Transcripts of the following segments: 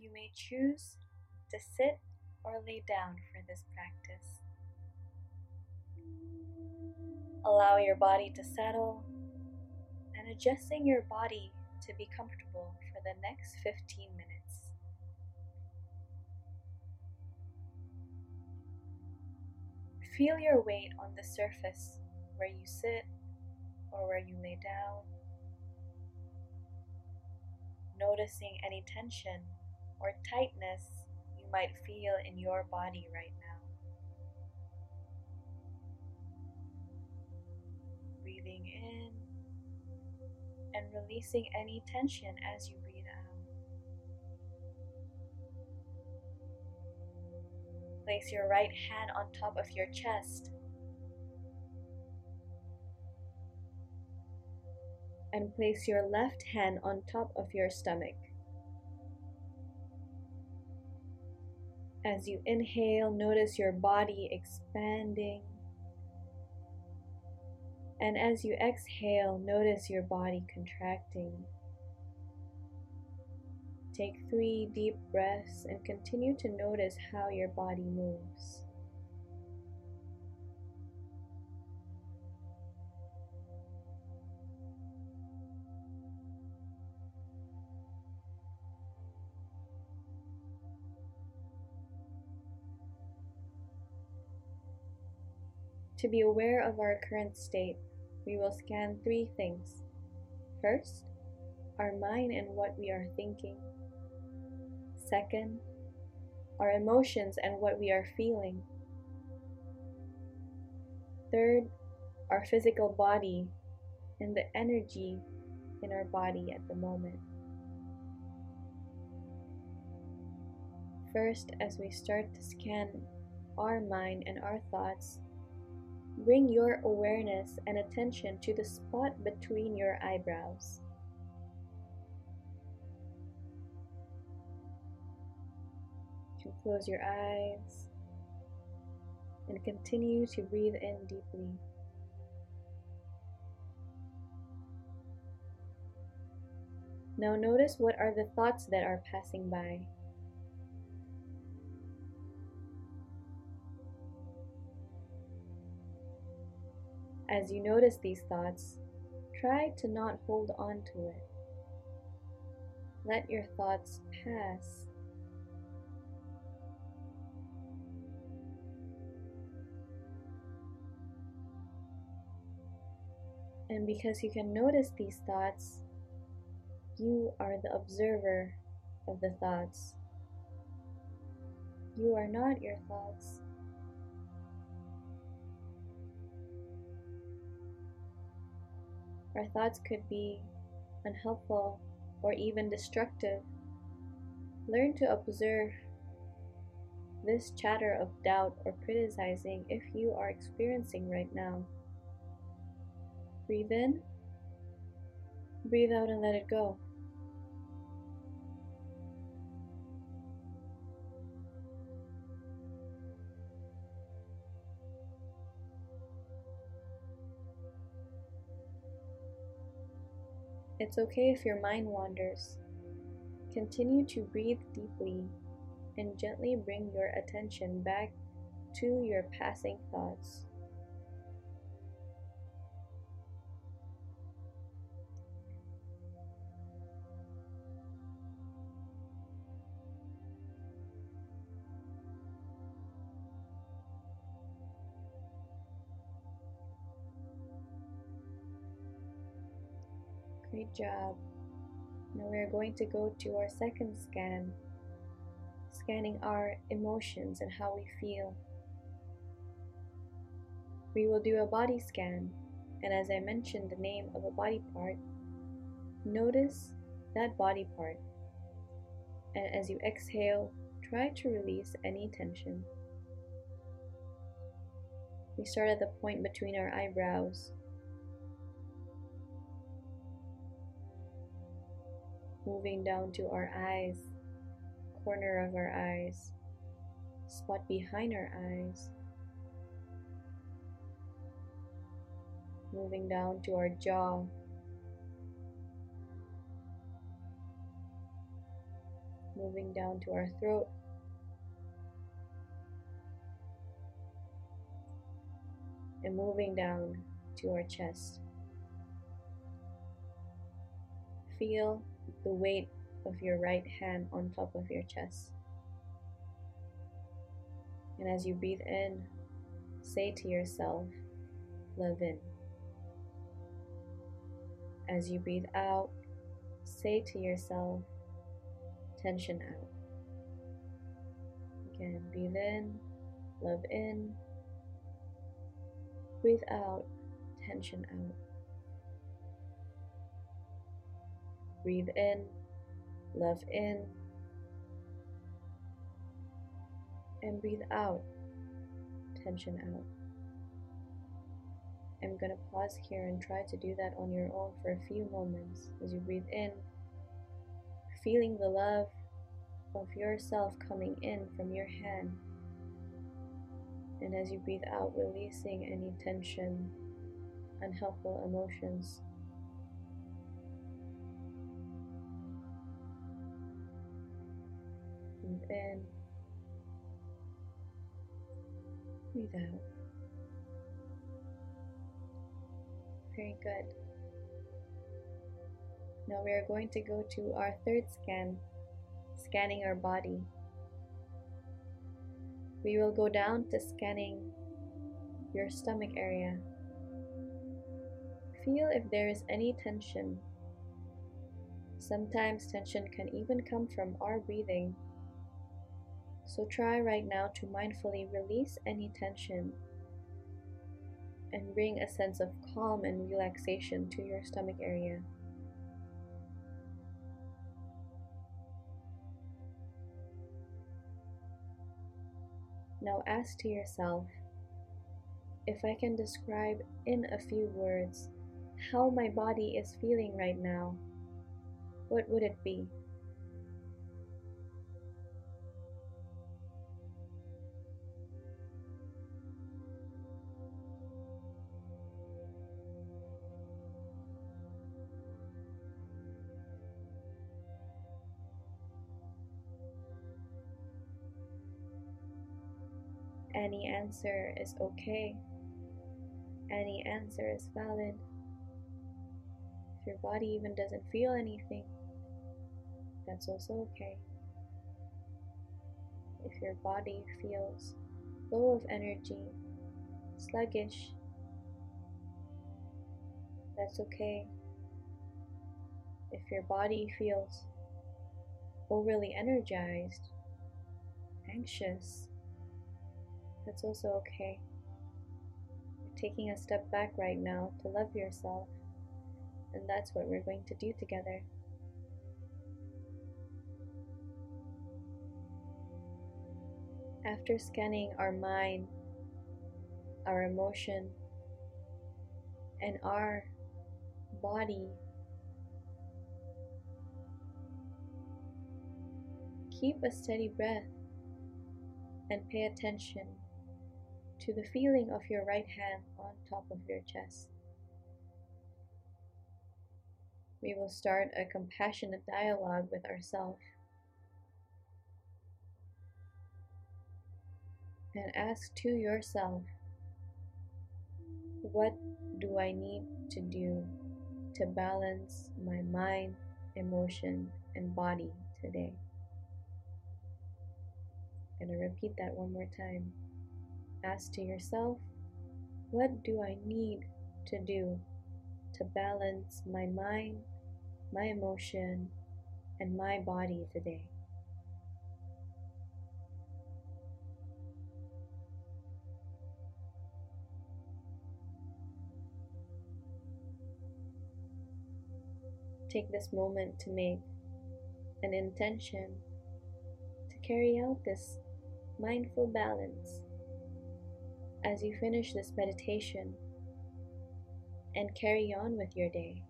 You may choose to sit or lay down for this practice. Allow your body to settle and adjusting your body to be comfortable for the next 15 minutes. Feel your weight on the surface where you sit or where you lay down. Noticing any tension or tightness you might feel in your body right now. Breathing in and releasing any tension as you breathe out. Place your right hand on top of your chest and place your left hand on top of your stomach. As you inhale, notice your body expanding. And as you exhale, notice your body contracting. Take three deep breaths and continue to notice how your body moves. To be aware of our current state, we will scan three things. First, our mind and what we are thinking. Second, our emotions and what we are feeling. Third, our physical body and the energy in our body at the moment. First, as we start to scan our mind and our thoughts, Bring your awareness and attention to the spot between your eyebrows. You can close your eyes and continue to breathe in deeply. Now notice what are the thoughts that are passing by. As you notice these thoughts, try to not hold on to it. Let your thoughts pass. And because you can notice these thoughts, you are the observer of the thoughts. You are not your thoughts. Our thoughts could be unhelpful or even destructive. Learn to observe this chatter of doubt or criticizing if you are experiencing right now. Breathe in, breathe out, and let it go. It's okay if your mind wanders. Continue to breathe deeply and gently bring your attention back to your passing thoughts. Great job. Now we are going to go to our second scan, scanning our emotions and how we feel. We will do a body scan, and as I mentioned the name of a body part, notice that body part. And as you exhale, try to release any tension. We start at the point between our eyebrows moving down to our eyes, corner of our eyes, spot behind our eyes, moving down to our jaw, moving down to our throat. And moving down to our chest. Feel the weight of your right hand on top of your chest. And as you breathe in, say to yourself, love in. As you breathe out, say to yourself, tension out. Again, breathe in, love in. Breathe out, tension out. Breathe in, love in. And breathe out, tension out. I'm going to pause here and try to do that on your own for a few moments as you breathe in, feeling the love of yourself coming in from your hand. And as you breathe out, releasing any tension, unhelpful emotions. Breathe in, breathe out. Very good. Now we are going to go to our third scan, scanning our body. We will go down to scanning your stomach area. Feel if there is any tension. Sometimes tension can even come from our breathing. So try right now to mindfully release any tension and bring a sense of calm and relaxation to your stomach area. Now ask to yourself if I can describe in a few words how my body is feeling right now, what would it be? Any answer is okay. Any answer is valid. If your body even doesn't feel anything, that's also okay. If your body feels low of energy, sluggish, that's okay. If your body feels overly energized, anxious, that's also okay. You're taking a step back right now to love yourself, and that's what we're going to do together. After scanning our mind, our emotion, and our body, keep a steady breath and pay attention to the feeling of your right hand on top of your chest. We will start a compassionate dialogue with ourselves and ask to yourself, what do I need to do to balance my mind, emotion, and body today? I'm going to repeat that one more time. Ask to yourself, what do I need to do to balance my mind, my emotion, and my body today? Take this moment to make an intention to carry out this mindful balance as you finish this meditation and carry on with your day.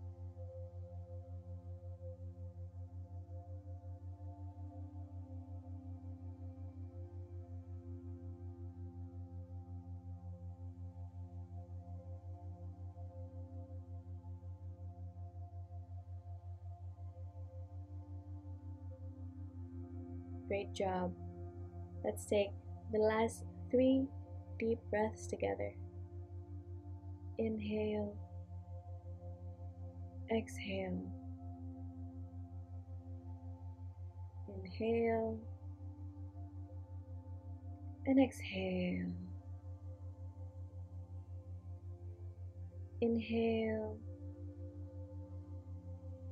Great job. Let's take the last three deep breaths together. Inhale, exhale. Inhale and exhale. Inhale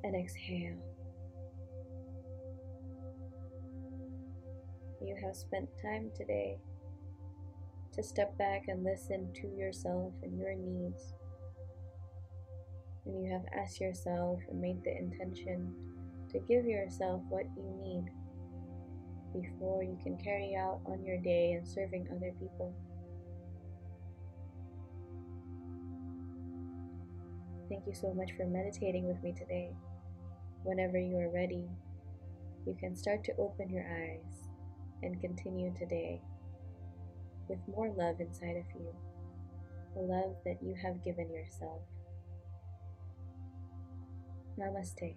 and exhale. You have spent time today to step back and listen to yourself and your needs. And you have asked yourself and made the intention to give yourself what you need before you can carry out on your day and serving other people. Thank you so much for meditating with me today. Whenever you are ready, you can start to open your eyes and continue today with more love inside of you, the love that you have given yourself. Namaste.